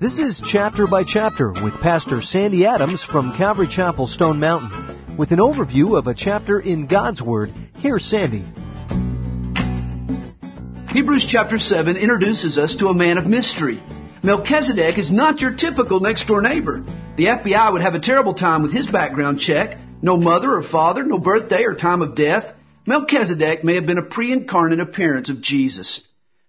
This is Chapter by Chapter with Pastor Sandy Adams from Calvary Chapel, Stone Mountain. With an overview of a chapter in God's Word, here's Sandy. Hebrews chapter 7 introduces us to a man of mystery. Melchizedek is not your typical next door neighbor. The FBI would have a terrible time with his background check. No mother or father, no birthday or time of death. Melchizedek may have been a pre incarnate appearance of Jesus.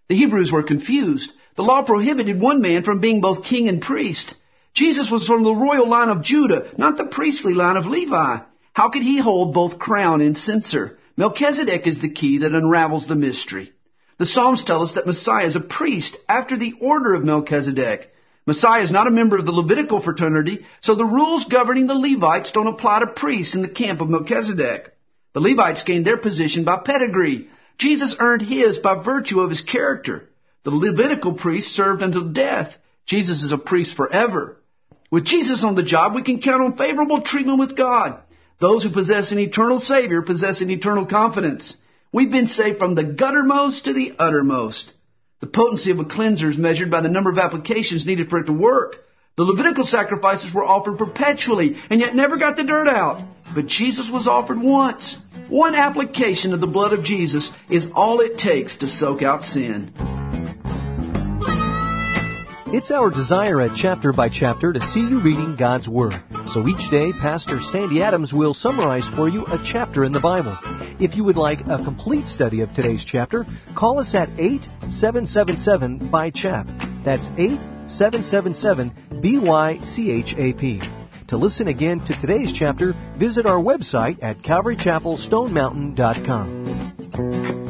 The Hebrews were confused. The law prohibited one man from being both king and priest. Jesus was from the royal line of Judah, not the priestly line of Levi. How could he hold both crown and censer? Melchizedek is the key that unravels the mystery. The Psalms tell us that Messiah is a priest after the order of Melchizedek. Messiah is not a member of the Levitical fraternity, so the rules governing the Levites don't apply to priests in the camp of Melchizedek. The Levites gained their position by pedigree. Jesus earned his by virtue of his character. The Levitical priest served until death. Jesus is a priest forever. With Jesus on the job, we can count on favorable treatment with God. Those who possess an eternal Savior possess an eternal confidence. We've been saved from the guttermost to the uttermost. The potency of a cleanser is measured by the number of applications needed for it to work. The Levitical sacrifices were offered perpetually and yet never got the dirt out. But Jesus was offered once. One application of the blood of Jesus is all it takes to soak out sin. It's our desire at Chapter by Chapter to see you reading God's Word. So each day, Pastor Sandy Adams will summarize for you a chapter in the Bible. If you would like a complete study of today's chapter, call us at 8777 by chap. That's 8777 BYCHAP. To listen again to today's chapter, visit our website at calvarychapelstonemountain.com.